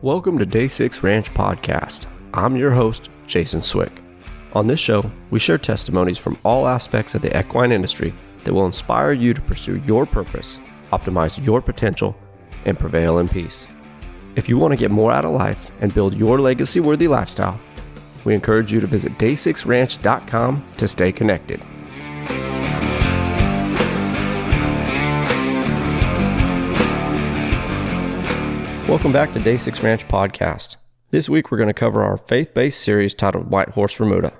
Welcome to Day 6 Ranch Podcast. I'm your host, Jason Swick. On this show, we share testimonies from all aspects of the equine industry that will inspire you to pursue your purpose, optimize your potential, and prevail in peace. If you want to get more out of life and build your legacy worthy lifestyle, we encourage you to visit day6ranch.com to stay connected. Welcome back to Day 6 Ranch Podcast. This week we're going to cover our faith based series titled White Horse Remuda.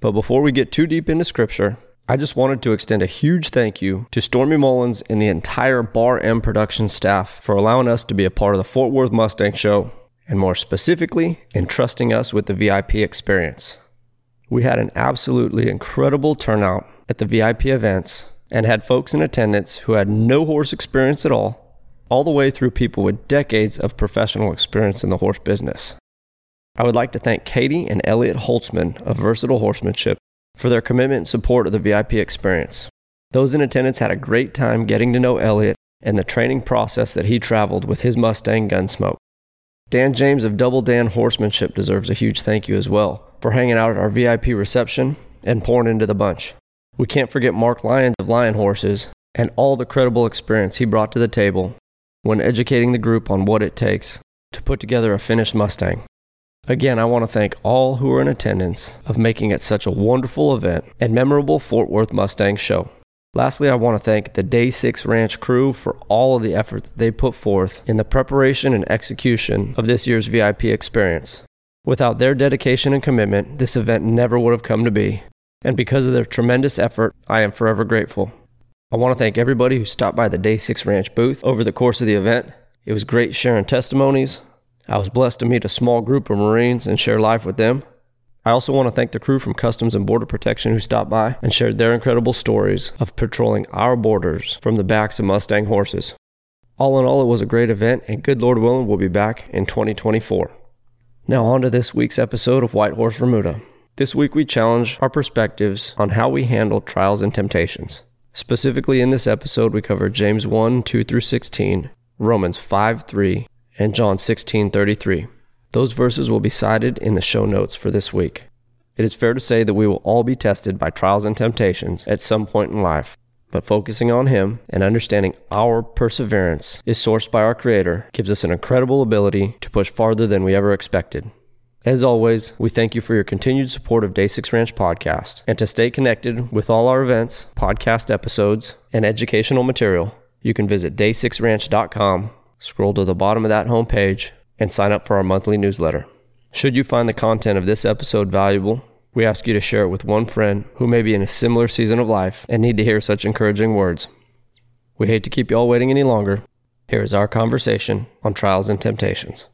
But before we get too deep into scripture, I just wanted to extend a huge thank you to Stormy Mullins and the entire Bar M production staff for allowing us to be a part of the Fort Worth Mustang Show, and more specifically, entrusting us with the VIP experience. We had an absolutely incredible turnout at the VIP events and had folks in attendance who had no horse experience at all all the way through people with decades of professional experience in the horse business. I would like to thank Katie and Elliot Holtzman of Versatile Horsemanship for their commitment and support of the VIP experience. Those in attendance had a great time getting to know Elliot and the training process that he traveled with his Mustang Gunsmoke. Dan James of Double Dan Horsemanship deserves a huge thank you as well for hanging out at our VIP reception and pouring into the bunch. We can't forget Mark Lyons of Lion Horses and all the credible experience he brought to the table when educating the group on what it takes to put together a finished Mustang. Again, I want to thank all who are in attendance of making it such a wonderful event and memorable Fort Worth Mustang show. Lastly, I want to thank the Day 6 Ranch crew for all of the effort that they put forth in the preparation and execution of this year's VIP experience. Without their dedication and commitment, this event never would have come to be. And because of their tremendous effort, I am forever grateful. I want to thank everybody who stopped by the Day 6 Ranch booth over the course of the event. It was great sharing testimonies. I was blessed to meet a small group of Marines and share life with them. I also want to thank the crew from Customs and Border Protection who stopped by and shared their incredible stories of patrolling our borders from the backs of Mustang horses. All in all, it was a great event, and good Lord willing, we'll be back in 2024. Now, on to this week's episode of White Horse Remuda. This week, we challenge our perspectives on how we handle trials and temptations. Specifically, in this episode, we cover James 1 2 through 16, Romans 5 3, and John 16 33. Those verses will be cited in the show notes for this week. It is fair to say that we will all be tested by trials and temptations at some point in life, but focusing on Him and understanding our perseverance is sourced by our Creator gives us an incredible ability to push farther than we ever expected. As always, we thank you for your continued support of Day 6 Ranch Podcast. And to stay connected with all our events, podcast episodes, and educational material, you can visit day6ranch.com, scroll to the bottom of that homepage, and sign up for our monthly newsletter. Should you find the content of this episode valuable, we ask you to share it with one friend who may be in a similar season of life and need to hear such encouraging words. We hate to keep you all waiting any longer. Here is our conversation on trials and temptations.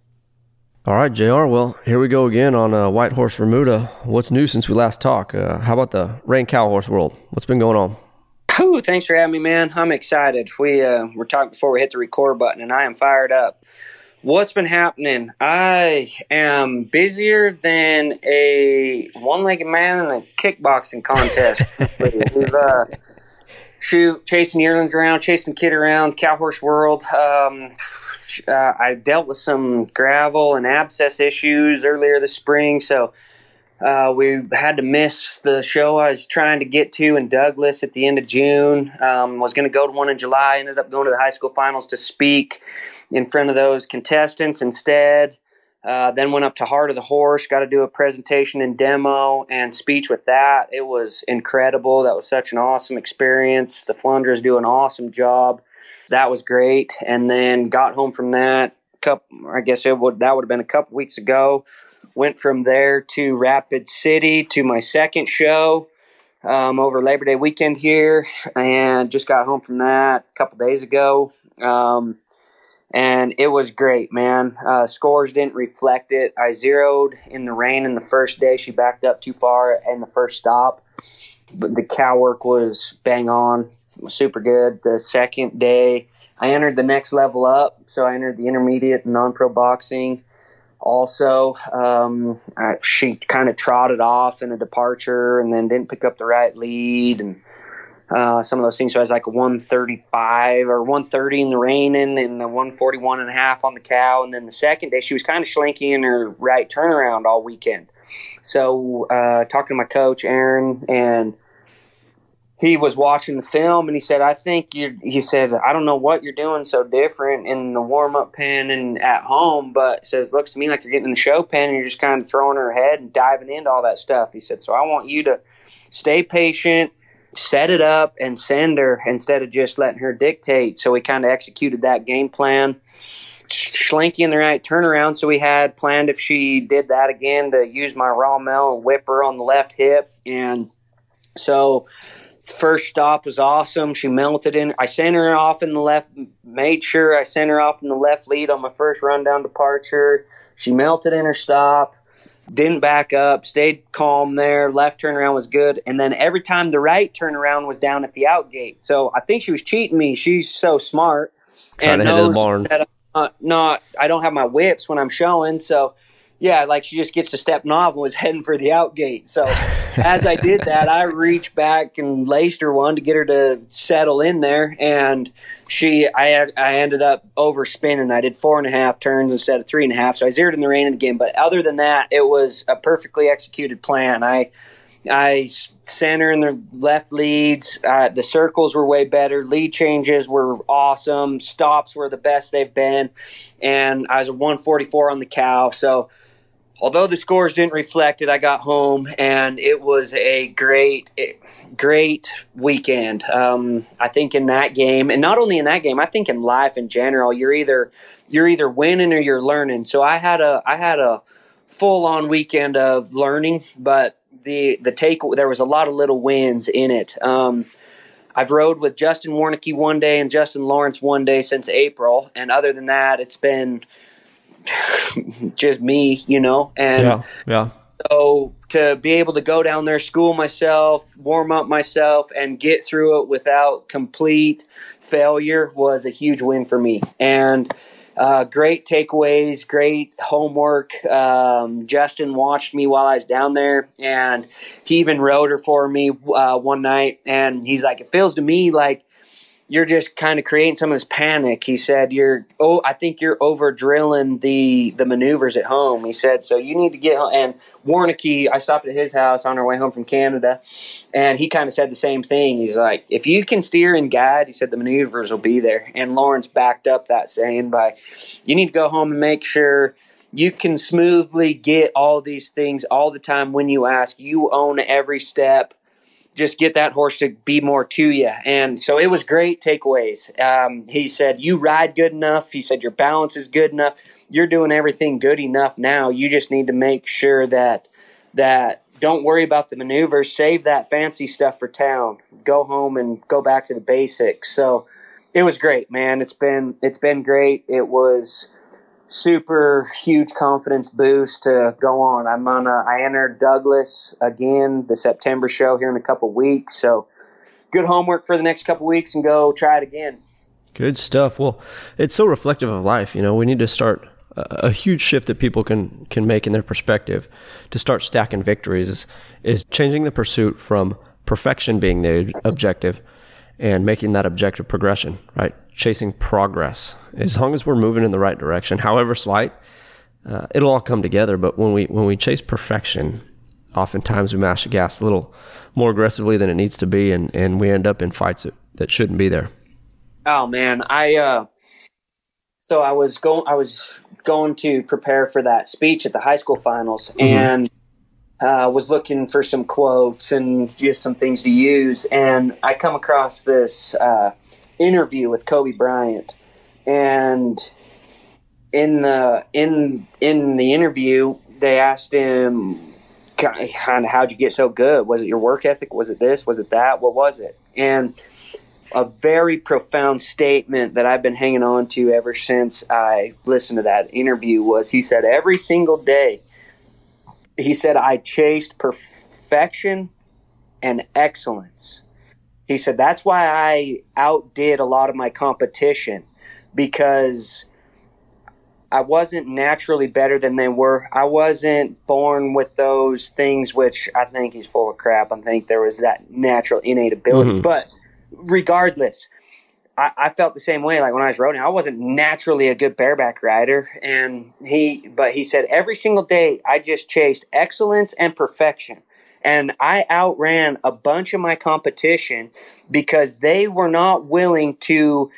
All right, JR. Well, here we go again on uh, White Horse Remuda. What's new since we last talked? Uh, how about the Reined Cow Horse world? What's been going on? Ooh, thanks for having me, man. I'm excited. We uh, were talking before we hit the record button, and I am fired up. What's been happening? I am busier than a one-legged man in a kickboxing contest. We've uh, shoot chasing yearlings around, chasing kid around, cow horse world. Um, uh, I dealt with some gravel and abscess issues earlier this spring, so uh, we had to miss the show I was trying to get to in Douglas at the end of June. Um, was going to go to one in July. Ended up going to the high school finals to speak in front of those contestants instead. Uh, then went up to Heart of the Horse, got to do a presentation and demo and speech with that. It was incredible. That was such an awesome experience. The Flunders do an awesome job that was great. And then got home from that. Couple, I guess it would that would have been a couple weeks ago. Went from there to Rapid City to my second show um, over Labor Day weekend here, and just got home from that a couple days ago. Um, and it was great, man. Uh, scores didn't reflect it. I zeroed in the rain in the first day. She backed up too far in the first stop, but the cow work was bang on super good. The second day, I entered the next level up, so I entered the intermediate non pro boxing. Also, um, I, she kind of trotted off in a departure and then didn't pick up the right lead, and uh, some of those things. So I was like a 135 or 130 in the reining and the 141 and a half on the cow. And then the second day, she was kind of slinky in her right turnaround all weekend. So uh, talking to my coach, Aaron, and he was watching the film and he said, I think you he said, I don't know what you're doing so different in the warm up pen and at home, but says, looks to me like you're getting in the show pen and you're just kind of throwing her head and diving into all that stuff. He said, So I want you to stay patient, set it up, and send her instead of just letting her dictate. So we kind of executed that game plan. Schlenky in the right turnaround, so we had planned if she did that again to use my romal and whip her on the left hip. And so first stop was awesome. She melted in. I sent her off in the left, made sure I sent her off in the left lead on my first rundown departure. She melted in her stop, didn't back up, stayed calm there. Left turnaround was good. And then every time the right turnaround was down at the out gate. So I think she was cheating me. She's so smart. Trying and to hit the barn. That I'm not, I don't have my whips when I'm showing. So yeah, like she just gets to step knob and was heading for the out gate. So as I did that, I reached back and laced her one to get her to settle in there, and she, I, I ended up overspinning. I did four and a half turns instead of three and a half, so I zeroed in the rain again. But other than that, it was a perfectly executed plan. I, I sent her in the left leads. Uh, the circles were way better. Lead changes were awesome. Stops were the best they've been, and I was a 144 on the cow. So although the scores didn't reflect it, I got home and it was a great, great weekend. Um, I think in that game, and not only in that game, I think in life in general, you're either you're either winning or you're learning. So I had a I had a full on weekend of learning, but the the take there was a lot of little wins in it. Um, I've rode with Justin Warnicki one day and Justin Lawrence one day since April, and other than that, it's been just me, you know, and yeah, yeah. So to be able to go down there, school myself, warm up myself, and get through it without complete failure was a huge win for me. And uh, great takeaways, great homework. Um, Justin watched me while I was down there, and he even rode her for me uh, one night. And he's like, "It feels to me like." You're just kind of creating some of this panic. He said, "You're oh, I think you're over drilling the the maneuvers at home." He said, "So you need to get home." And Warnicki, I stopped at his house on our way home from Canada, and he kind of said the same thing. He's like, "If you can steer and guide," he said, "the maneuvers will be there." And Lawrence backed up that saying by, "You need to go home and make sure." You can smoothly get all these things all the time when you ask. You own every step just get that horse to be more to you. And so it was great takeaways. Um, he said, You ride good enough. He said, Your balance is good enough. You're doing everything good enough now. You just need to make sure that, that, don't worry about the maneuvers. Save that fancy stuff for town. Go home and go back to the basics. So it was great, man. It's been it's been great. It was super huge confidence boost to go on. I'm on. A, I entered Douglas again the September show here in a couple weeks, so good homework for the next couple weeks and go try it again. Good stuff. Well, it's so reflective of life. You know, we need to start a, a huge shift that people can can make in their perspective to start stacking victories is, is changing the pursuit from perfection being the objective and making that objective progression, right? Chasing progress. As long as we're moving in the right direction, however slight, uh, it'll all come together. But when we when we chase perfection, oftentimes we mash the gas a little more aggressively than it needs to be, and, and we end up in fights that, that shouldn't be there. Oh man, I uh, so I was going I was going to prepare for that speech at the high school finals, mm-hmm. and uh, was looking for some quotes and just some things to use, and I come across this uh, interview with Kobe Bryant, and in the in in the interview they asked him kind of how'd you get so good? Was it your work ethic? Was it this? Was it that? What was it? And a very profound statement that I've been hanging on to ever since I listened to that interview was he said every single day he said, I chased perfection and excellence. He said, that's why I outdid a lot of my competition because I wasn't naturally better than they were. I wasn't born with those things, which I think is full of crap. I think there was that natural innate ability. Mm-hmm. But regardless, I, I, felt the same way. Like when I was riding, I wasn't naturally a good bareback rider, and he, but he said every single day I just chased excellence and perfection, and I outran a bunch of my competition because they were not willing to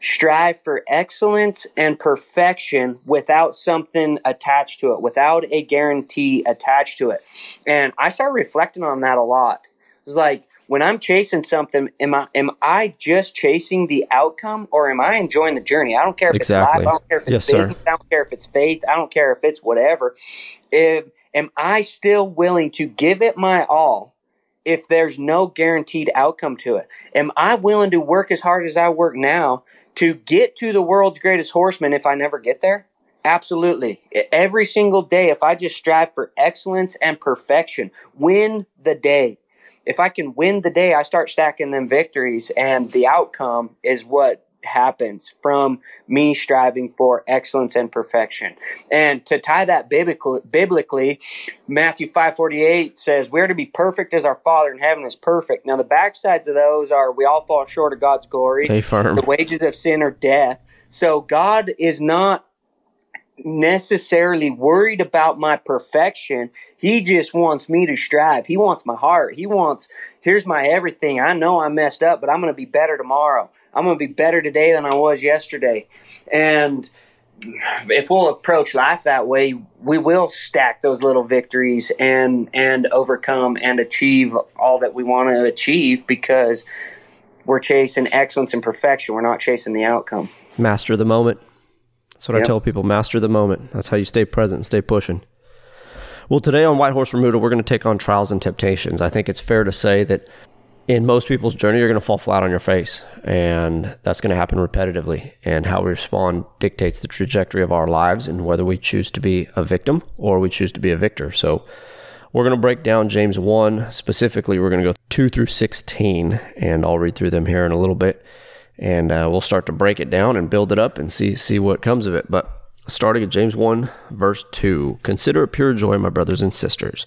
strive for excellence and perfection without something attached to it, without a guarantee attached to it. And I started reflecting on that a lot. It was like when I'm chasing something, am I am I just chasing the outcome or am I enjoying the journey? I don't care if exactly. it's life, I don't care if it's yes, business, sir. I don't care if it's faith, I don't care if it's whatever. If am I still willing to give it my all if there's no guaranteed outcome to it? Am I willing to work as hard as I work now to get to the world's greatest horseman if I never get there? Absolutely. Every single day, if I just strive for excellence and perfection, win the day. If I can win the day, I start stacking them victories, and the outcome is what happens from me striving for excellence and perfection. And to tie that biblically, biblically Matthew 5:48 says, "We're to be perfect as our Father in heaven is perfect." Now the backsides of those are we all fall short of God's glory. The wages of sin are death. So God is not necessarily worried about my perfection. He just wants me to strive. He wants my heart. He wants, here's my everything. I know I messed up, but I'm going to be better tomorrow. I'm going to be better today than I was yesterday. And if we'll approach life that way, we will stack those little victories and and overcome and achieve all that we want to achieve because we're chasing excellence and perfection. We're not chasing the outcome. Master the moment. That's what yep. I tell people. Master the moment. That's how you stay present and stay pushing. Well, today on White Horse Remuda, we're going to take on trials and temptations. I think it's fair to say that in most people's journey, you're going to fall flat on your face, and that's going to happen repetitively. And how we respond dictates the trajectory of our lives and whether we choose to be a victim or we choose to be a victor. So, we're going to break down James 1 specifically. We're going to go 2 through 16, and I'll read through them here in a little bit. And uh, we'll start to break it down and build it up and see, see what comes of it. But starting at James 1, verse 2 Consider it pure joy, my brothers and sisters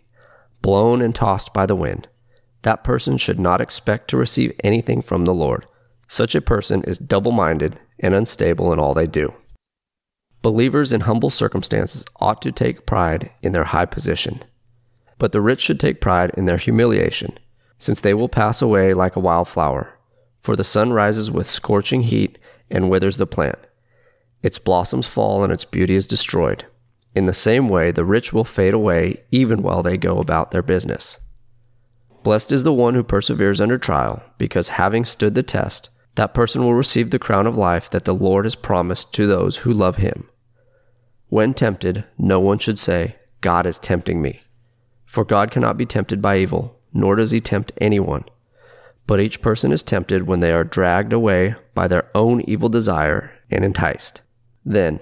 blown and tossed by the wind. That person should not expect to receive anything from the Lord. Such a person is double minded and unstable in all they do. Believers in humble circumstances ought to take pride in their high position. But the rich should take pride in their humiliation, since they will pass away like a wild flower. For the sun rises with scorching heat and withers the plant. Its blossoms fall and its beauty is destroyed. In the same way, the rich will fade away even while they go about their business. Blessed is the one who perseveres under trial, because having stood the test, that person will receive the crown of life that the Lord has promised to those who love him. When tempted, no one should say, God is tempting me. For God cannot be tempted by evil, nor does he tempt anyone. But each person is tempted when they are dragged away by their own evil desire and enticed. Then,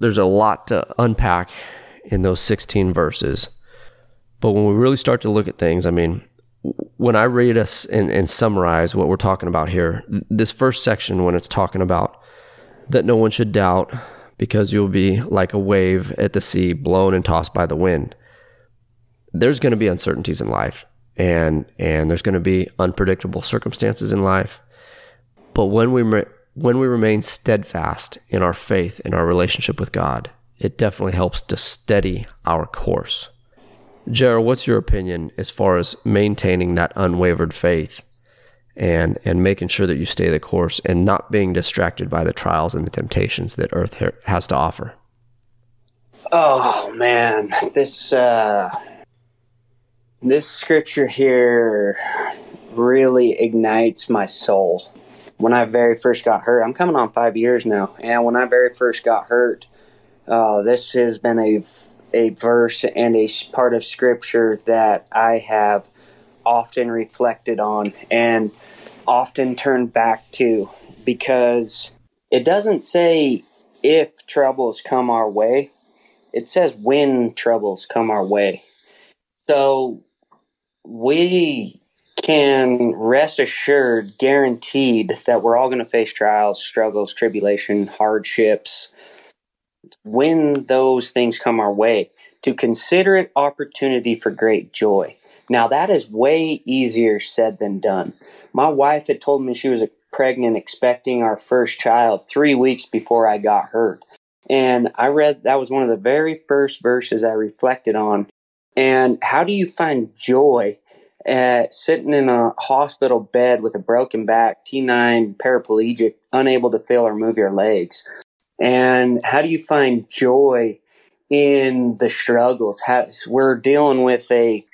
there's a lot to unpack in those 16 verses. But when we really start to look at things, I mean, when I read us and, and, summarize what we're talking about here, this first section, when it's talking about that no one should doubt because you'll be like a wave at the sea, blown and tossed by the wind, there's going to be uncertainties in life and, and there's going to be unpredictable circumstances in life. But when we when we remain steadfast in our faith in our relationship with God, it definitely helps to steady our course. JR, what's your opinion as far as maintaining that unwavered faith and and making sure that you stay the course and not being distracted by the trials and the temptations that earth has to offer? Oh man. This uh this scripture here really ignites my soul when i very first got hurt i'm coming on five years now and when i very first got hurt uh, this has been a a verse and a part of scripture that i have often reflected on and often turned back to because it doesn't say if troubles come our way, it says when troubles come our way. So we can rest assured, guaranteed, that we're all going to face trials, struggles, tribulation, hardships. When those things come our way, to consider it opportunity for great joy. Now, that is way easier said than done. My wife had told me she was uh, pregnant, expecting our first child three weeks before I got hurt. And I read that was one of the very first verses I reflected on. And how do you find joy at sitting in a hospital bed with a broken back, T9, paraplegic, unable to feel or move your legs? And how do you find joy in the struggles? How, we're dealing with a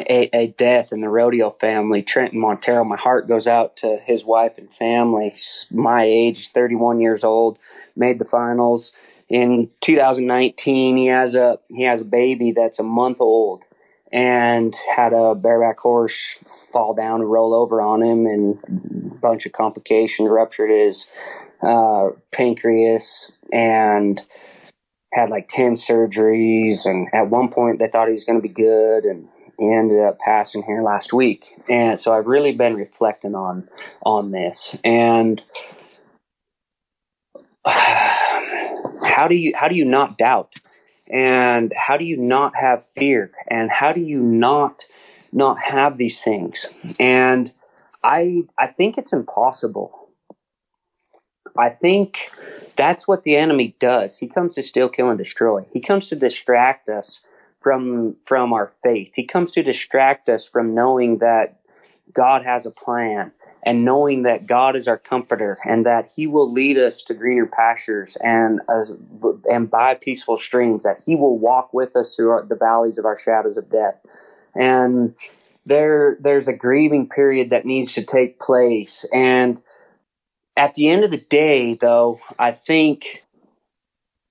a, a, death in the rodeo family, Trenton Montero. My heart goes out to his wife and family. my age, 31 years old, made the finals. In 2019, he has a he has a baby that's a month old, and had a bareback horse fall down and roll over on him, and a bunch of complications, ruptured his uh, pancreas, and had like 10 surgeries and at one point they thought he was going to be good and he ended up passing here last week, and so I've really been reflecting on on this. And how do you how do you not doubt? And how do you not have fear? And how do you not not have these things? And I I think it's impossible. I think that's what the enemy does. He comes to steal, kill, and destroy. He comes to distract us from from our faith. He comes to distract us from knowing that God has a plan and knowing that God is our comforter and that He will lead us to greener pastures and uh, and by peaceful streams. That He will walk with us through the valleys of our shadows of death. And there there's a grieving period that needs to take place. And at the end of the day, though, I think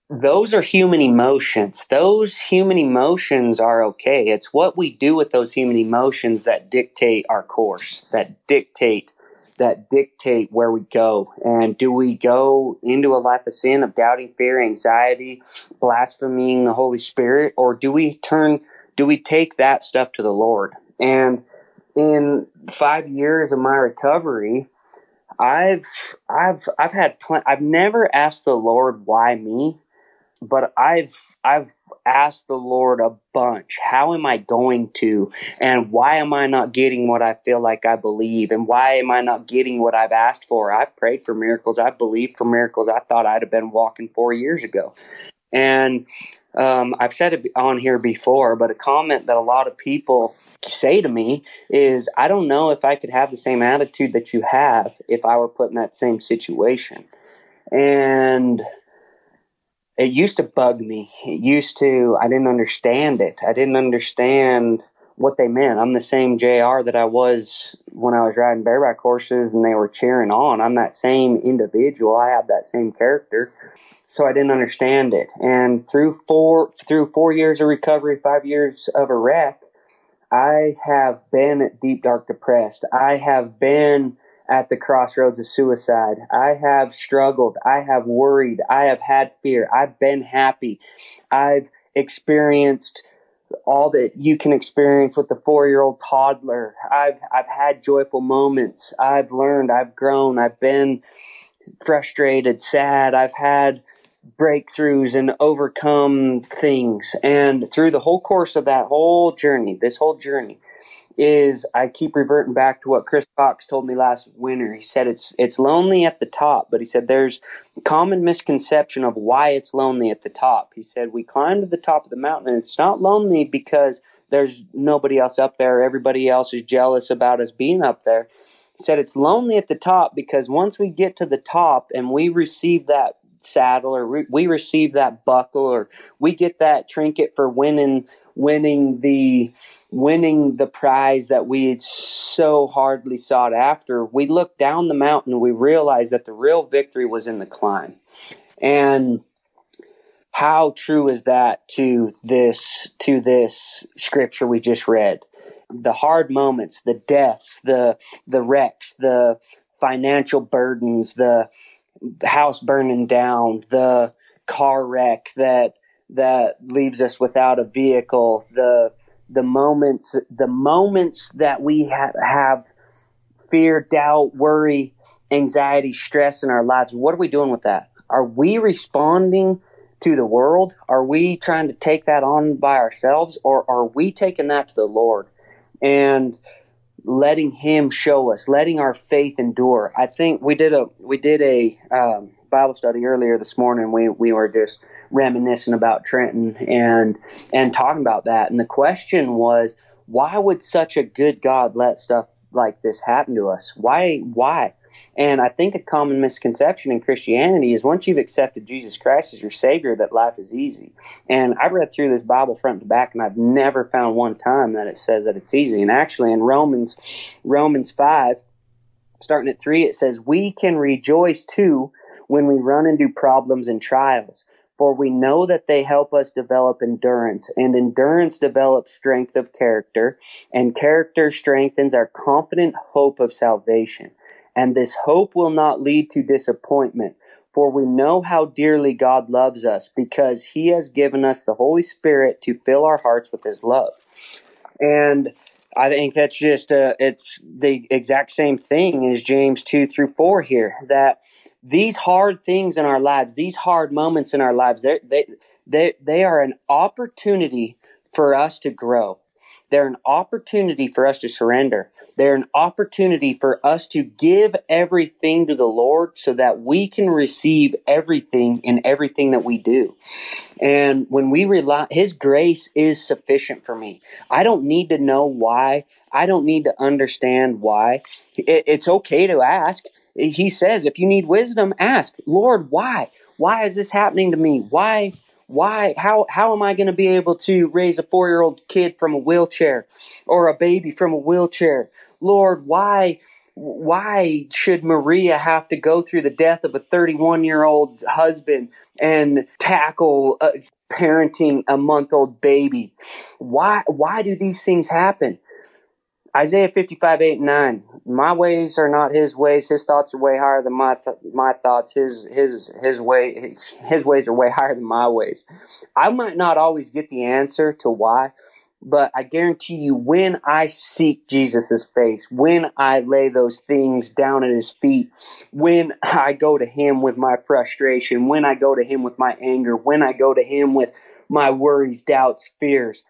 those are human emotions. Those human emotions are okay. It's what we do with those human emotions that dictate our course, that dictate that dictate where we go. And do we go into a life of sin of doubting, fear, anxiety, blaspheming the Holy Spirit, or do we turn do we take that stuff to the Lord? And in 5 years of my recovery, I've I've I've had pl- I've never asked the Lord why me but I've I've asked the Lord a bunch. How am I going to? And why am I not getting what I feel like I believe? And why am I not getting what I've asked for? I've prayed for miracles. I've believed for miracles. I thought I'd have been walking four years ago. And um, I've said it on here before, but a comment that a lot of people say to me is, I don't know if I could have the same attitude that you have if I were put in that same situation. And it used to bug me. It used to, I didn't understand it. I didn't understand what they meant. I'm the same JR that I was when I was riding bareback horses and they were cheering on. I'm that same individual. I have that same character. So I didn't understand it. And through four through four years of recovery, five years of a wreck, I have been deep dark depressed. I have been at the crossroads of suicide. I have struggled. I have worried. I have had fear. I've been happy. I've experienced all that you can experience with the four year old toddler. I've, I've had joyful moments. I've learned. I've grown. I've been frustrated, sad. I've had breakthroughs and overcome things. And through the whole course of that whole journey, this whole journey, is I keep reverting back to what Chris Cox told me last winter. He said it's it's lonely at the top, but he said there's common misconception of why it's lonely at the top. He said we climb to the top of the mountain and it's not lonely because there's nobody else up there, everybody else is jealous about us being up there. He said it's lonely at the top because once we get to the top and we receive that saddle or we, we receive that buckle or we get that trinket for winning winning the winning the prize that we had so hardly sought after we looked down the mountain we realized that the real victory was in the climb. And how true is that to this to this scripture we just read? The hard moments the deaths the the wrecks the financial burdens the house burning down the car wreck that that leaves us without a vehicle the the moments the moments that we ha- have fear doubt worry anxiety stress in our lives what are we doing with that are we responding to the world? Are we trying to take that on by ourselves, or are we taking that to the Lord and letting Him show us, letting our faith endure? I think we did a we did a um, Bible study earlier this morning. We we were just reminiscing about Trenton and and talking about that, and the question was, why would such a good God let stuff like this happen to us? Why why? And I think a common misconception in Christianity is once you've accepted Jesus Christ as your Savior, that life is easy. And I've read through this Bible front to back, and I've never found one time that it says that it's easy. And actually, in Romans, Romans five, starting at three, it says, "We can rejoice too when we run into problems and trials." For we know that they help us develop endurance, and endurance develops strength of character, and character strengthens our confident hope of salvation. And this hope will not lead to disappointment, for we know how dearly God loves us because he has given us the Holy Spirit to fill our hearts with his love. And I think that's just uh, it's the exact same thing as James 2 through 4 here that these hard things in our lives, these hard moments in our lives, they they they are an opportunity for us to grow. They're an opportunity for us to surrender. They're an opportunity for us to give everything to the Lord so that we can receive everything in everything that we do. And when we rely, His grace is sufficient for me. I don't need to know why. I don't need to understand why. It, it's okay to ask. He says, if you need wisdom, ask, Lord, why? Why is this happening to me? Why? why how how am i going to be able to raise a 4-year-old kid from a wheelchair or a baby from a wheelchair lord why why should maria have to go through the death of a 31 year old husband and tackle uh, parenting a month old baby why why do these things happen Isaiah 55, 8 9. My ways are not his ways. His thoughts are way higher than my th- my thoughts. His his his way his, ways are way higher than my ways. I might not always get the answer to why, but I guarantee you when I seek Jesus' face, when I lay those things down at his feet, when I go to him with my frustration, when I go to him with my anger, when I go to him with my worries, doubts, fears,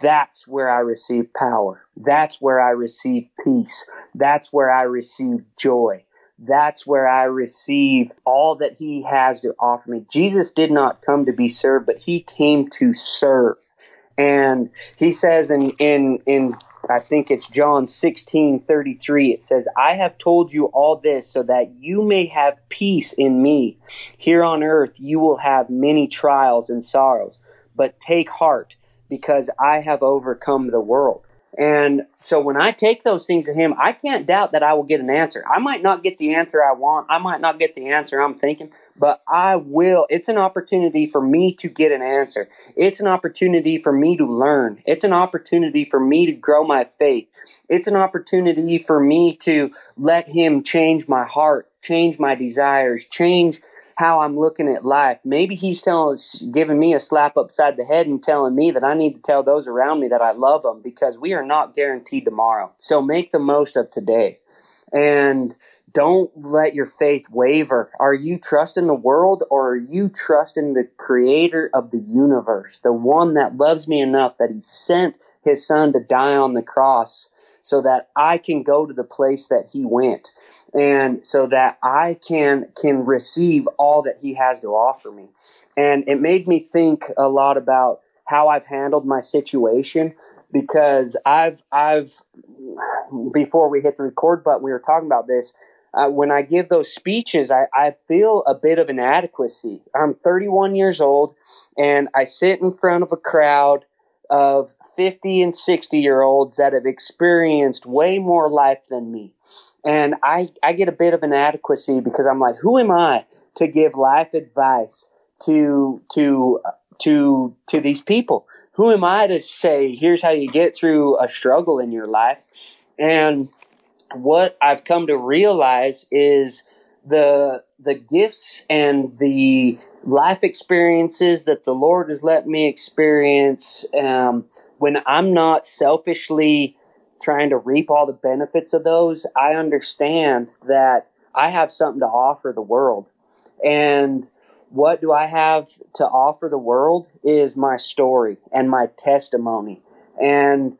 that's where I receive power. That's where I receive peace. That's where I receive joy. That's where I receive all that He has to offer me. Jesus did not come to be served, but He came to serve. And He says in, in, in I think it's John 16 33. It says, I have told you all this so that you may have peace in me. Here on earth, you will have many trials and sorrows, but take heart because I have overcome the world. And so when I take those things to him, I can't doubt that I will get an answer. I might not get the answer I want. I might not get the answer I'm thinking, but I will. It's an opportunity for me to get an answer. It's an opportunity for me to learn. It's an opportunity for me to grow my faith. It's an opportunity for me to let him change my heart, change my desires, change how I'm looking at life. Maybe he's telling giving me a slap upside the head and telling me that I need to tell those around me that I love them because we are not guaranteed tomorrow. So make the most of today. And don't let your faith waver. Are you trusting the world or are you trusting the creator of the universe, the one that loves me enough that he sent his son to die on the cross so that I can go to the place that he went? And so that I can can receive all that he has to offer me. And it made me think a lot about how I've handled my situation because I've I've before we hit the record button, we were talking about this. Uh, when I give those speeches, I, I feel a bit of inadequacy. I'm 31 years old, and I sit in front of a crowd of 50 and 60 year olds that have experienced way more life than me. And I, I get a bit of inadequacy because I'm like, who am I to give life advice to to to to these people? Who am I to say, here's how you get through a struggle in your life? And what I've come to realize is the the gifts and the life experiences that the Lord has let me experience um, when I'm not selfishly trying to reap all the benefits of those, I understand that I have something to offer the world. And what do I have to offer the world is my story and my testimony. And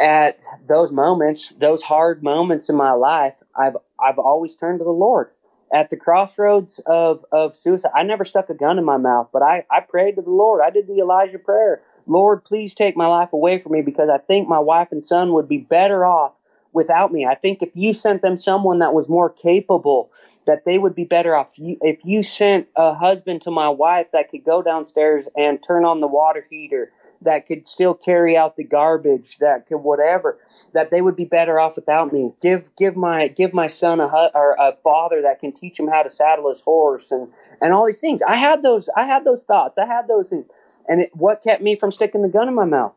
at those moments, those hard moments in my life, I've I've always turned to the Lord. At the crossroads of, of suicide, I never stuck a gun in my mouth, but I, I prayed to the Lord. I did the Elijah prayer. Lord, please take my life away from me because I think my wife and son would be better off without me. I think if you sent them someone that was more capable, that they would be better off. If you sent a husband to my wife that could go downstairs and turn on the water heater, that could still carry out the garbage, that could whatever, that they would be better off without me. Give give my give my son a or a father that can teach him how to saddle his horse and and all these things. I had those I had those thoughts. I had those things. And it, what kept me from sticking the gun in my mouth?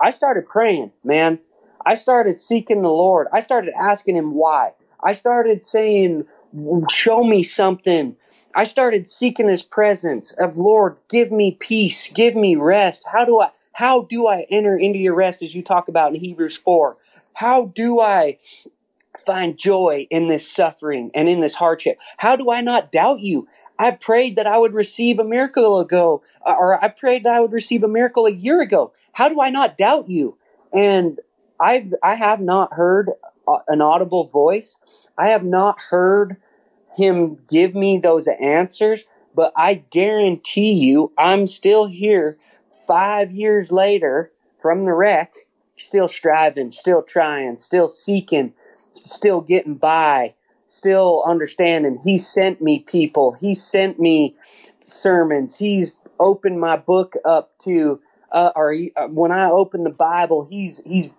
I started praying, man. I started seeking the Lord. I started asking Him why. I started saying, Show me something. I started seeking His presence of Lord, give me peace, give me rest. How do I how do I enter into your rest as you talk about in Hebrews 4? How do I find joy in this suffering and in this hardship? How do I not doubt you? I prayed that I would receive a miracle ago, uh, or I prayed that I would receive a miracle a year ago. How do I not doubt you? And I've, I have not heard uh, an audible voice. I have not heard him give me those answers, but I guarantee you, I'm still here five years later from the wreck, still striving, still trying, still seeking, still getting by, still understanding he sent me people. He sent me sermons. He's opened my book up to uh, or he, uh, when i open the bible he's he's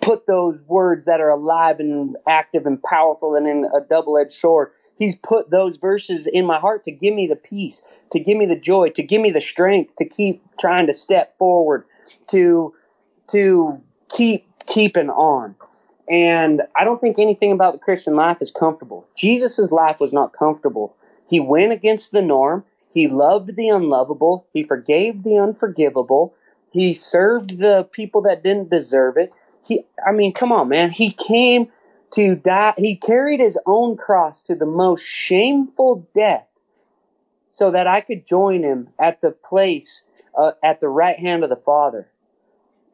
put those words that are alive and active and powerful and in a double-edged sword. He's put those verses in my heart to give me the peace to give me the joy to give me the strength to keep trying to step forward to to keep keeping on and I don't think anything about the Christian life is comfortable. Jesus' life was not comfortable. He went against the norm. He loved the unlovable. He forgave the unforgivable. He served the people that didn't deserve it. He, I mean, come on, man. He came to die. He carried his own cross to the most shameful death so that I could join him at the place uh, at the right hand of the Father.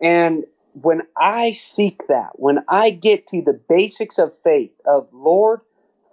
And when I seek that, when I get to the basics of faith, of Lord,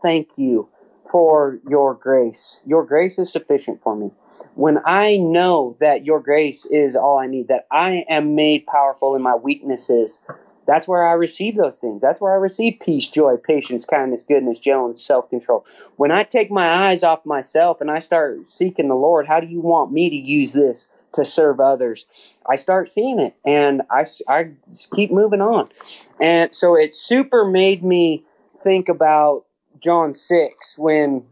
thank you for your grace. Your grace is sufficient for me. When I know that your grace is all I need, that I am made powerful in my weaknesses, that's where I receive those things. That's where I receive peace, joy, patience, kindness, goodness, gentleness, self control. When I take my eyes off myself and I start seeking the Lord, how do you want me to use this? To serve others, I start seeing it and I, I keep moving on. And so it super made me think about John 6 when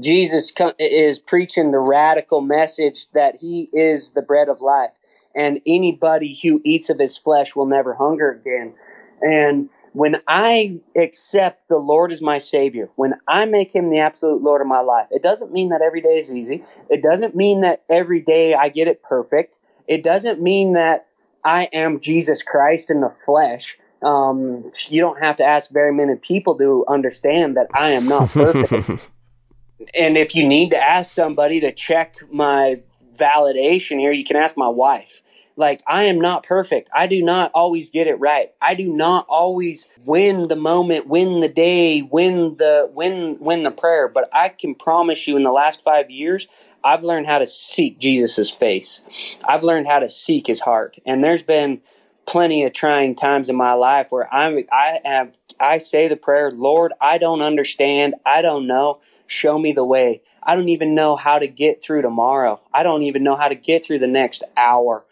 Jesus is preaching the radical message that he is the bread of life and anybody who eats of his flesh will never hunger again. And when I accept the Lord as my Savior, when I make Him the absolute Lord of my life, it doesn't mean that every day is easy. It doesn't mean that every day I get it perfect. It doesn't mean that I am Jesus Christ in the flesh. Um, you don't have to ask very many people to understand that I am not perfect. and if you need to ask somebody to check my validation here, you can ask my wife. Like, I am not perfect. I do not always get it right. I do not always win the moment, win the day, win the win win the prayer. But I can promise you in the last five years, I've learned how to seek Jesus' face. I've learned how to seek his heart. And there's been plenty of trying times in my life where I'm I have I say the prayer, Lord, I don't understand. I don't know. Show me the way. I don't even know how to get through tomorrow. I don't even know how to get through the next hour.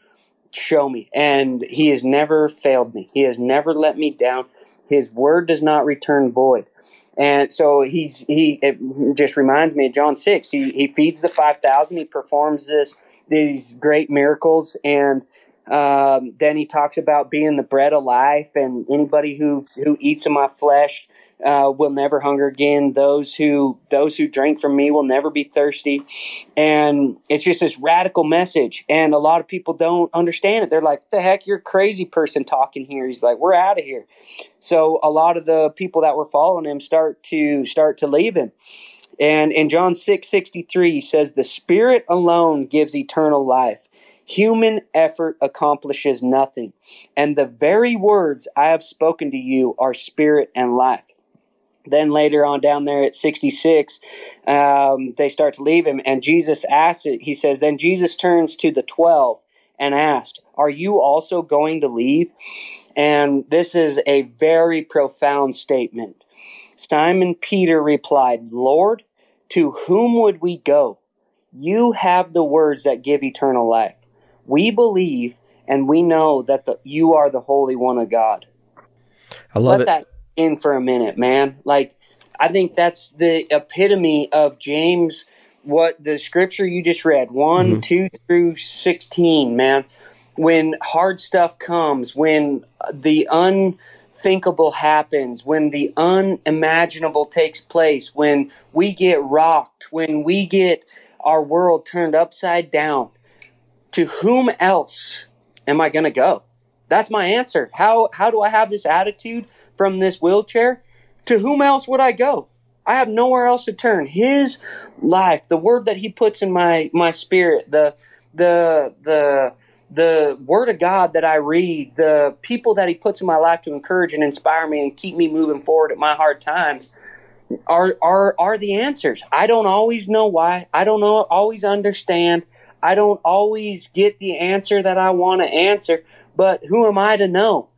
Show me. And he has never failed me. He has never let me down. His word does not return void. And so he's he it just reminds me of John six. He he feeds the five thousand. He performs this these great miracles, and um, then he talks about being the bread of life, and anybody who who eats of my flesh uh, will never hunger again. Those who those who drink from me will never be thirsty. And it's just this radical message, and a lot of people don't understand it. They're like, "The heck, you're a crazy person talking here." He's like, "We're out of here." So a lot of the people that were following him start to start to leave him. And in John six sixty three, he says, "The Spirit alone gives eternal life." Human effort accomplishes nothing, and the very words I have spoken to you are spirit and life. Then later on down there at 66, um, they start to leave him, and Jesus asks it. He says, Then Jesus turns to the 12 and asked, Are you also going to leave? And this is a very profound statement. Simon Peter replied, Lord, to whom would we go? You have the words that give eternal life. We believe and we know that the, you are the Holy One of God. I love Let it. that in for a minute, man. Like, I think that's the epitome of James, what the scripture you just read, one, Mhm. two through 16, man. When hard stuff comes, when the unthinkable happens, when the unimaginable takes place, when we get rocked, when we get our world turned upside down, to whom else am I going to go? That's my answer. How how do I have this attitude from this wheelchair? To whom else would I go? I have nowhere else to turn. His life, the word that he puts in my my spirit, the the the the word of God that I read, the people that he puts in my life to encourage and inspire me and keep me moving forward at my hard times are are are the answers. I don't always know why. I don't know always understand. I don't always get the answer that I want to answer, but who am I to know?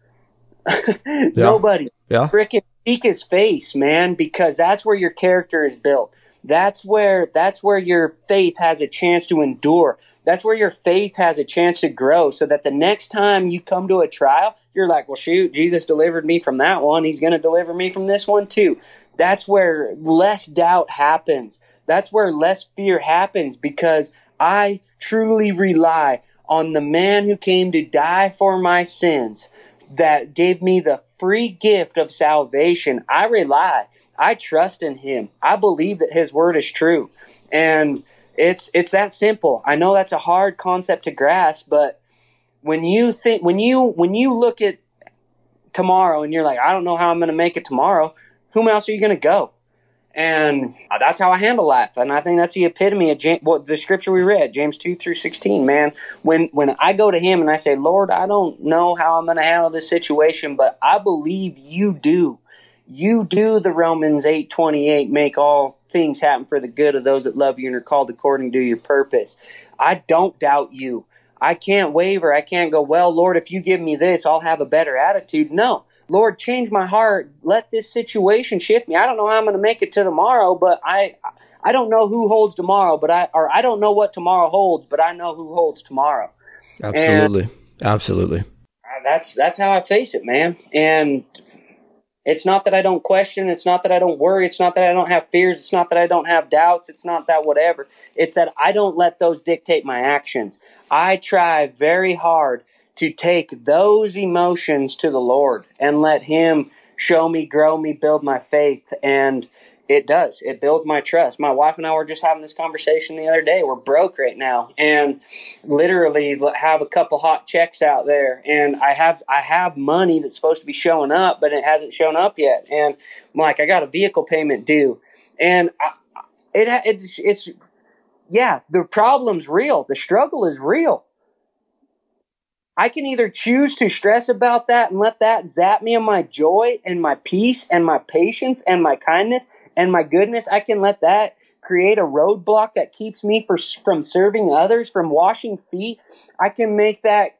Nobody. Yeah. Frickin' seek his face, man, because that's where your character is built. That's where that's where your faith has a chance to endure. That's where your faith has a chance to grow so that the next time you come to a trial, you're like, well, shoot, Jesus delivered me from that one. He's going to deliver me from this one too. That's where less doubt happens. That's where less fear happens because I truly rely on the man who came to die for my sins that gave me the free gift of salvation. I rely. I trust in him. I believe that his word is true. And it's it's that simple. I know that's a hard concept to grasp, but when you think when you when you look at tomorrow and you're like, I don't know how I'm going to make it tomorrow, whom else are you going to go? And uh, that's how I handle life. And I think that's the epitome of James, what the scripture we read, James 2 through 16, man. When, when I go to him and I say, Lord, I don't know how I'm going to handle this situation, but I believe you do. You do the Romans 8 28, make all things happen for the good of those that love you and are called according to your purpose. I don't doubt you. I can't waver. I can't go, well, Lord, if you give me this, I'll have a better attitude. No. Lord, change my heart. Let this situation shift me. I don't know how I'm going to make it to tomorrow, but I I don't know who holds tomorrow, but I or I don't know what tomorrow holds, but I know who holds tomorrow. Absolutely. Absolutely. Uh, That's that's how I face it, man. And it's not that I don't question, it's not that I don't worry, it's not that I don't have fears, it's not that I don't have doubts, it's not that whatever. It's that I don't let those dictate my actions. I try very hard to take those emotions to the Lord and let Him show me, grow me, build my faith. And it does. It builds my trust. My wife and I were just having this conversation the other day. We're broke right now, and literally have a couple hot checks out there. And I have I have money that's supposed to be showing up, but it hasn't shown up yet. And I'm like, I got a vehicle payment due, and I, it it's it's yeah, the problem's real. The struggle is real. I can either choose to stress about that and let that zap me of my joy and my peace and my patience and my kindness and my goodness. I can let that create a roadblock that keeps me for, from serving others, from washing feet. I can make that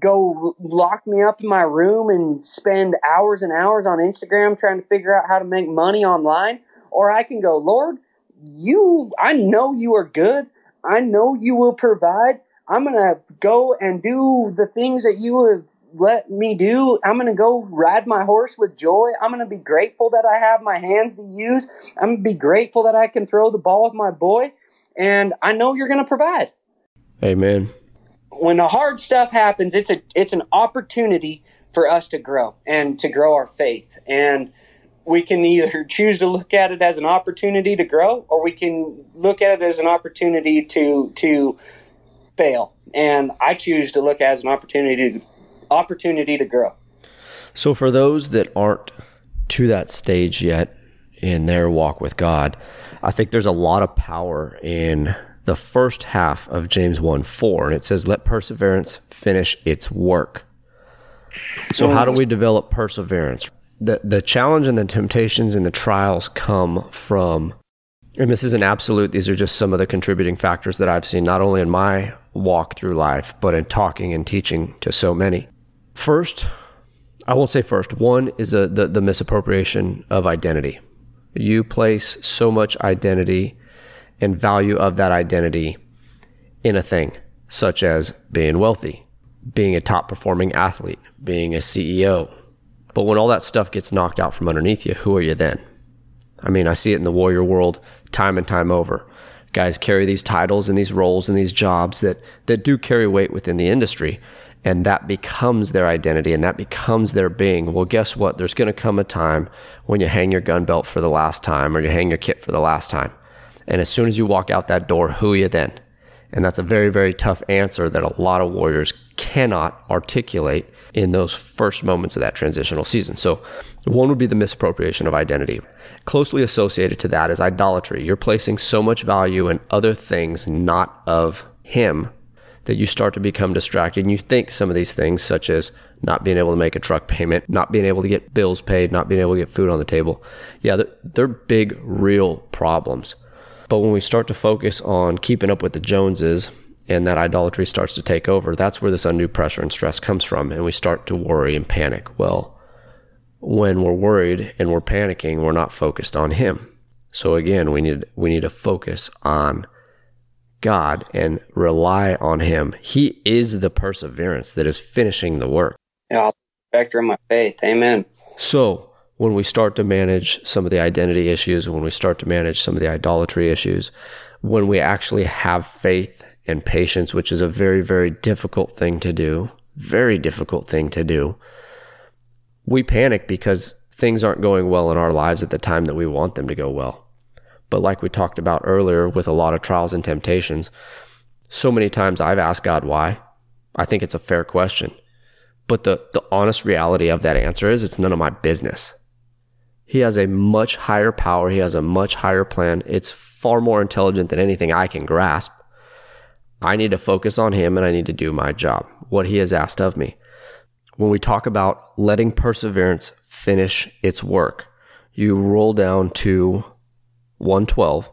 go lock me up in my room and spend hours and hours on Instagram trying to figure out how to make money online, or I can go, Lord, you, I know you are good. I know you will provide. I'm going to go and do the things that you have let me do. I'm going to go ride my horse with joy. I'm going to be grateful that I have my hands to use. I'm going to be grateful that I can throw the ball with my boy. And I know you're going to provide. Amen. When the hard stuff happens, it's a it's an opportunity for us to grow and to grow our faith. And we can either choose to look at it as an opportunity to grow or we can look at it as an opportunity to to fail. And I choose to look as an opportunity to opportunity to grow. So for those that aren't to that stage yet in their walk with God, I think there's a lot of power in the first half of James 1 4. And it says, Let perseverance finish its work. So, how do we develop perseverance? The, the challenge and the temptations and the trials come from, and this isn't absolute, these are just some of the contributing factors that I've seen, not only in my walk through life, but in talking and teaching to so many. First, I won't say first, one is a, the, the misappropriation of identity. You place so much identity and value of that identity in a thing, such as being wealthy, being a top performing athlete, being a CEO. But when all that stuff gets knocked out from underneath you, who are you then? I mean, I see it in the warrior world time and time over. Guys carry these titles and these roles and these jobs that, that do carry weight within the industry, and that becomes their identity and that becomes their being. Well, guess what? There's going to come a time when you hang your gun belt for the last time or you hang your kit for the last time. And as soon as you walk out that door, who are you then? And that's a very, very tough answer that a lot of warriors cannot articulate in those first moments of that transitional season. So, one would be the misappropriation of identity. Closely associated to that is idolatry. You're placing so much value in other things not of Him that you start to become distracted and you think some of these things, such as not being able to make a truck payment, not being able to get bills paid, not being able to get food on the table. Yeah, they're, they're big, real problems. But when we start to focus on keeping up with the Joneses and that idolatry starts to take over, that's where this undue pressure and stress comes from. And we start to worry and panic. Well, when we're worried and we're panicking, we're not focused on Him. So again, we need we need to focus on God and rely on Him. He is the perseverance that is finishing the work. Yeah, vector of my faith. Amen. So when we start to manage some of the identity issues, when we start to manage some of the idolatry issues, when we actually have faith and patience, which is a very, very difficult thing to do, very difficult thing to do, we panic because things aren't going well in our lives at the time that we want them to go well. But like we talked about earlier with a lot of trials and temptations, so many times I've asked God why. I think it's a fair question. But the, the honest reality of that answer is it's none of my business. He has a much higher power. He has a much higher plan. It's far more intelligent than anything I can grasp. I need to focus on him and I need to do my job, what he has asked of me. When we talk about letting perseverance finish its work, you roll down to 112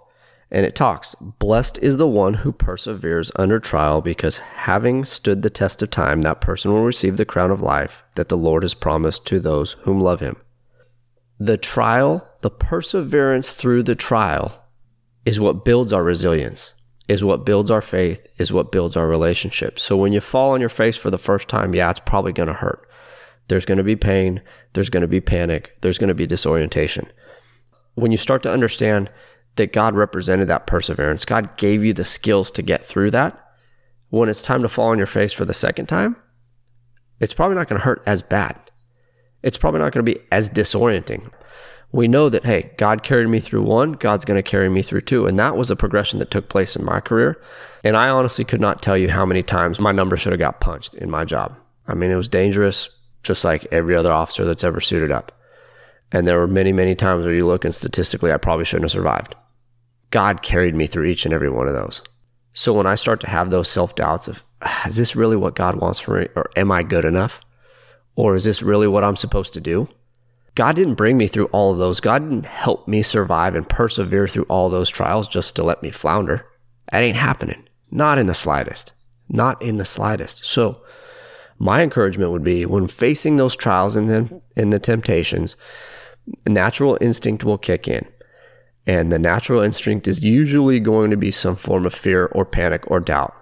and it talks, Blessed is the one who perseveres under trial, because having stood the test of time, that person will receive the crown of life that the Lord has promised to those whom love him. The trial, the perseverance through the trial is what builds our resilience, is what builds our faith, is what builds our relationship. So when you fall on your face for the first time, yeah, it's probably going to hurt. There's going to be pain, there's going to be panic, there's going to be disorientation. When you start to understand that God represented that perseverance, God gave you the skills to get through that, when it's time to fall on your face for the second time, it's probably not going to hurt as bad it's probably not going to be as disorienting. We know that, hey, God carried me through one, God's going to carry me through two. And that was a progression that took place in my career. And I honestly could not tell you how many times my number should have got punched in my job. I mean, it was dangerous, just like every other officer that's ever suited up. And there were many, many times where you look and statistically, I probably shouldn't have survived. God carried me through each and every one of those. So when I start to have those self doubts of, ah, is this really what God wants for me? Or am I good enough? Or is this really what I'm supposed to do? God didn't bring me through all of those. God didn't help me survive and persevere through all those trials just to let me flounder. That ain't happening. Not in the slightest. Not in the slightest. So My encouragement would be when facing those trials and then and the temptations, natural instinct will kick in. And the natural instinct is usually going to be some form of fear or panic or doubt.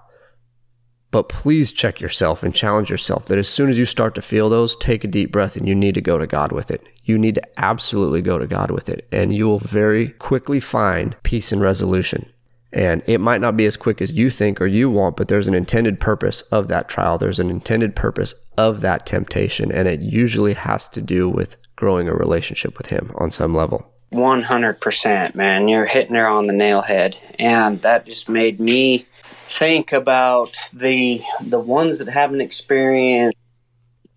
But please check yourself and challenge yourself that as soon as you start to feel those, take a deep breath and you need to go to God with it. You need to absolutely go to God with it. And you will very quickly find peace and resolution. And it might not be as quick as you think or you want, but there's an intended purpose of that trial. There's an intended purpose of that temptation. And it usually has to do with growing a relationship with Him on some level. 100%, man. You're hitting her on the nail head. And that just made me think about the the ones that haven't experienced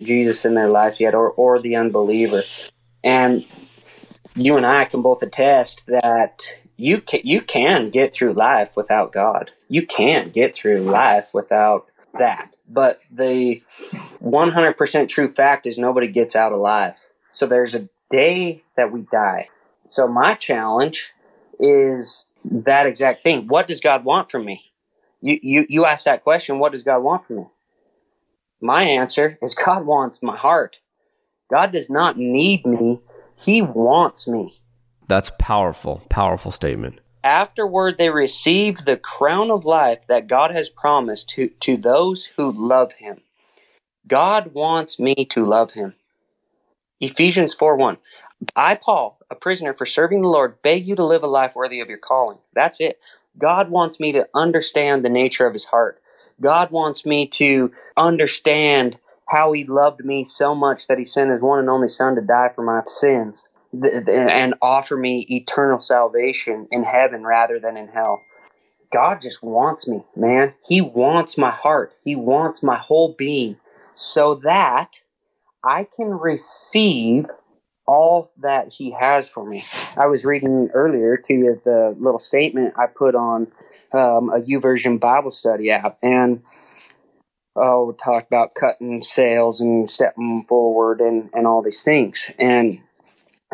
Jesus in their life yet or, or the unbeliever. And you and I can both attest that you can, you can get through life without God. You can get through life without that. But the 100% true fact is nobody gets out alive. So there's a day that we die. So my challenge is that exact thing. What does God want from me? You, you, you ask that question, what does God want from me? My answer is God wants my heart. God does not need me. He wants me. That's powerful, powerful statement. Afterward, they receive the crown of life that God has promised to, to those who love Him. God wants me to love Him. Ephesians 4 1. I, Paul, a prisoner for serving the Lord, beg you to live a life worthy of your calling. That's it. God wants me to understand the nature of His heart. God wants me to understand how He loved me so much that He sent His one and only Son to die for my sins and offer me eternal salvation in heaven rather than in hell. God just wants me, man. He wants my heart. He wants my whole being so that I can receive all that He has for me. I was reading earlier to you the little statement I put on um, a YouVersion Bible study app, and oh, talk about cutting sales and stepping forward and, and all these things. And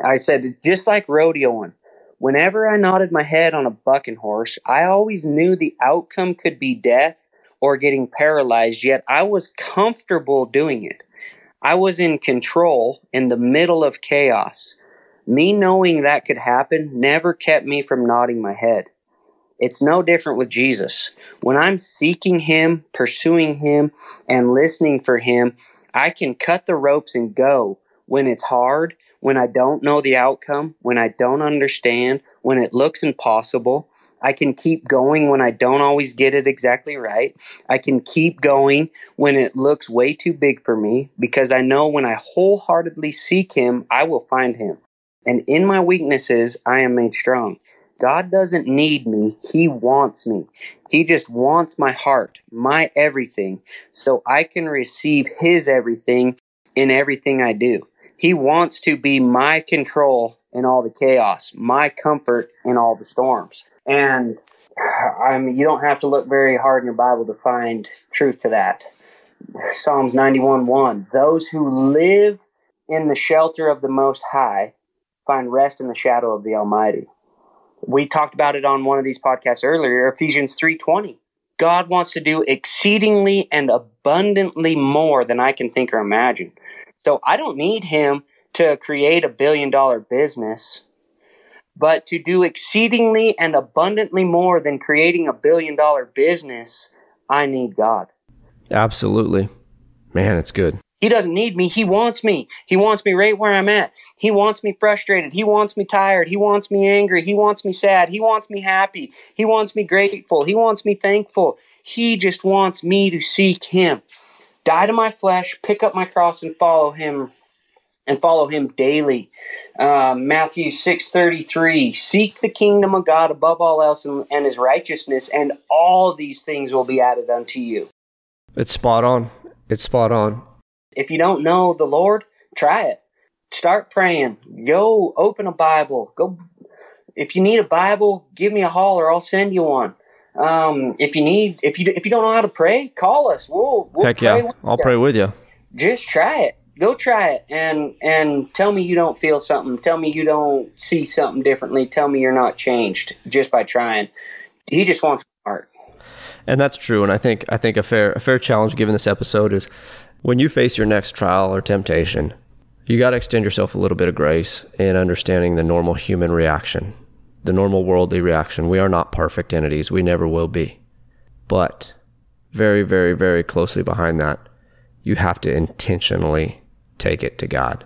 I said, just like rodeoing, whenever I nodded my head on a bucking horse, I always knew the outcome could be death or getting paralyzed, yet I was comfortable doing it. I was in control in the middle of chaos. Me knowing that could happen never kept me from nodding my head. It's no different with Jesus. When I'm seeking Him, pursuing Him, and listening for Him, I can cut the ropes and go when it's hard when I don't know the outcome, when I don't understand, when it looks impossible. I can keep going when I don't always get it exactly right. I can keep going when it looks way too big for me because I know when I wholeheartedly seek Him, I will find Him. And in my weaknesses, I am made strong. God doesn't need me. He wants me. He just wants my heart, my everything, so I can receive His everything in everything I do. He wants to be my control in all the chaos, my comfort in all the storms. And I mean, you don't have to look very hard in your Bible to find truth to that. Psalms 91 1. Those who live in the shelter of the Most High find rest in the shadow of the Almighty. We talked about it on one of these podcasts earlier, Ephesians 3:20. God wants to do exceedingly and abundantly more than I can think or imagine. So I don't need him to create a billion dollar business, but to do exceedingly and abundantly more than creating a billion dollar business, I need God. Absolutely. Man, it's good. He doesn't need me. He wants me. He wants me right where I'm at. He wants me frustrated. He wants me tired. He wants me angry. He wants me sad. He wants me happy. He wants me grateful. He wants me thankful. He just wants me to seek Him die to my flesh, pick up my cross, and follow him and follow him daily. Uh, Matthew 6.33, seek the kingdom of God above all else and, and his righteousness, and all these things will be added unto you. It's spot on. It's spot on. If you don't know the Lord, try it. Start praying. Go open a Bible. Go. If you need a Bible, give me a holler. I'll send you one. Um, if you need, if you if you don't know how to pray, call us. We'll, we'll heck yeah, I'll you. pray with you. Just try it. Go try it, and and tell me you don't feel something. Tell me you don't see something differently. Tell me you're not changed just by trying. He just wants heart. And that's true. And I think I think a fair a fair challenge given this episode is When you face your next trial or temptation, you got to extend yourself a little bit of grace in understanding the normal human reaction, the normal worldly reaction. We are not perfect entities, we never will be. But very, very, very closely behind that, you have to intentionally take it to God.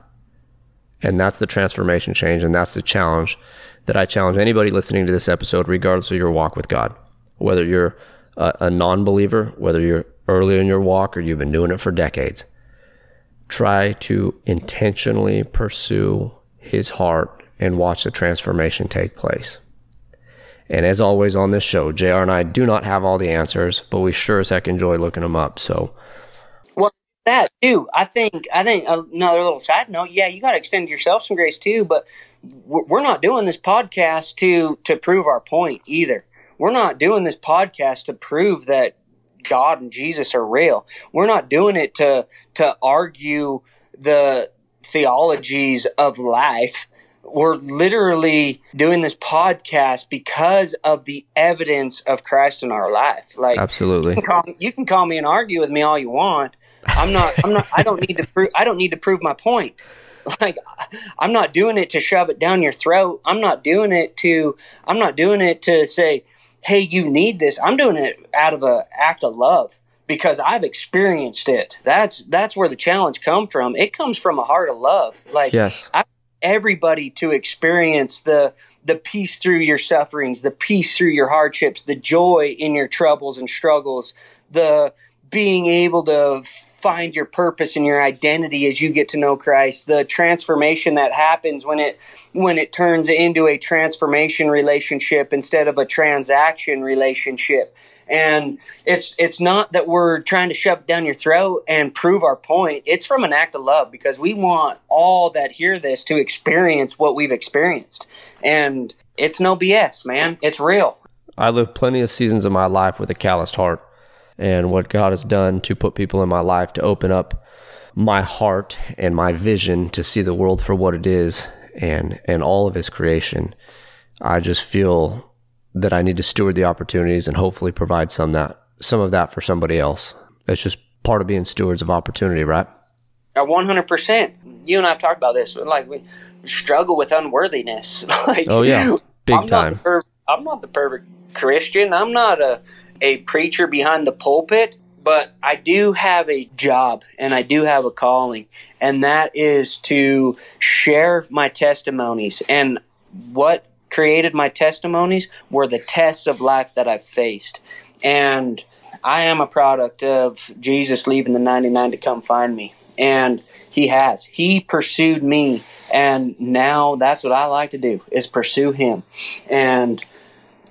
And that's the transformation change, and that's the challenge that I challenge anybody listening to this episode, regardless of your walk with God, whether you're a, a non believer, whether you're early in your walk or you've been doing it for decades. Try to intentionally pursue his heart and watch the transformation take place. And as always on this show, JR and I do not have all the answers, but we sure as heck enjoy looking them up. So, well, that too. I think. I think another little side note. Yeah, you got to extend yourself some grace too. But we're not doing this podcast to to prove our point either. We're not doing this podcast to prove that God and Jesus are real. We're not doing it to to argue the theologies of life. We're literally doing this podcast because of the evidence of Christ in our life. Like absolutely, you can call, you can call me and argue with me all you want. I'm not. I'm not. I don't need to prove. I don't need to prove my point. Like I'm not doing it to shove it down your throat. I'm not doing it to. I'm not doing it to say hey, you need this. I'm doing it out of an act of love because I've experienced it. That's that's where the challenge come from. It comes from a heart of love. Like yes. I, everybody to experience the the peace through your sufferings, the peace through your hardships, the joy in your troubles and struggles, the being able to find your purpose and your identity as you get to know Christ, the transformation that happens when it when it turns into a transformation relationship instead of a transaction relationship. And it's it's not that we're trying to shove down your throat and prove our point. It's from an act of love because we want all that hear this to experience what we've experienced. And it's no BS, man. It's real. I lived plenty of seasons of my life with a calloused heart and what God has done to put people in my life to open up my heart and my vision to see the world for what it is and and all of his creation. I just feel that I need to steward the opportunities and hopefully provide some that some of that for somebody else. It's just part of being stewards of opportunity, right? One hundred percent. You and I have talked about this. Like we struggle with unworthiness. like, oh yeah, big I'm time. Not per- I'm not the perfect Christian. I'm not a a preacher behind the pulpit, but I do have a job and I do have a calling, and that is to share my testimonies. And what created my testimonies were the tests of life that I've faced. And I am a product of Jesus leaving the 99 to come find me. And he has. He pursued me. And now that's what I like to do is pursue him. And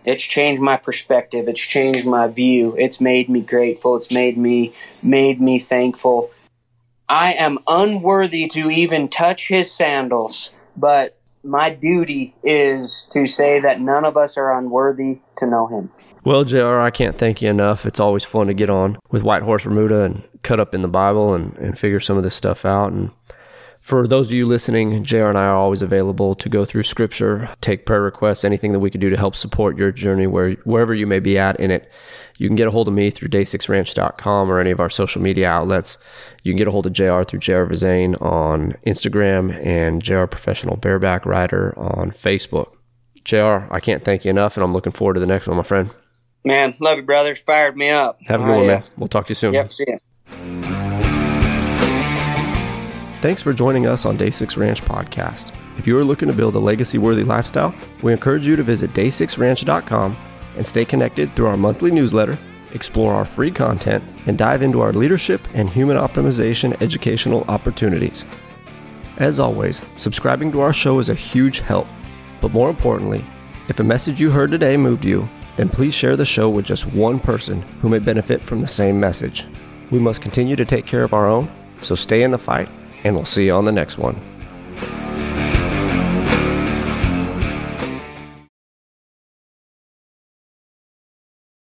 it's changed my perspective. It's changed my view. It's made me grateful. It's made me made me thankful. I am unworthy to even touch his sandals, but my duty is to say that none of us are unworthy to know him. Well, JR, I can't thank you enough. It's always fun to get on with White Horse Remuda and cut up in the Bible and, and figure some of this stuff out. And for those of you listening, JR and I are always available to go through scripture, take prayer requests, anything that we can do to help support your journey where, wherever you may be at in it. You can get a hold of me through day6ranch.com or any of our social media outlets. You can get a hold of JR through JR Vezain on Instagram and JR Professional Bareback Rider on Facebook. JR, I can't thank you enough, and I'm looking forward to the next one, my friend. Man, love you, brother. Fired me up. Have a oh, good oh, one, yeah. man. We'll talk to you soon. Yep, see ya. Thanks for joining us on Day 6 Ranch Podcast. If you are looking to build a legacy worthy lifestyle, we encourage you to visit day6ranch.com and stay connected through our monthly newsletter, explore our free content, and dive into our leadership and human optimization educational opportunities. As always, subscribing to our show is a huge help, but more importantly, if a message you heard today moved you, then please share the show with just one person who may benefit from the same message. We must continue to take care of our own, so stay in the fight and we'll see you on the next one.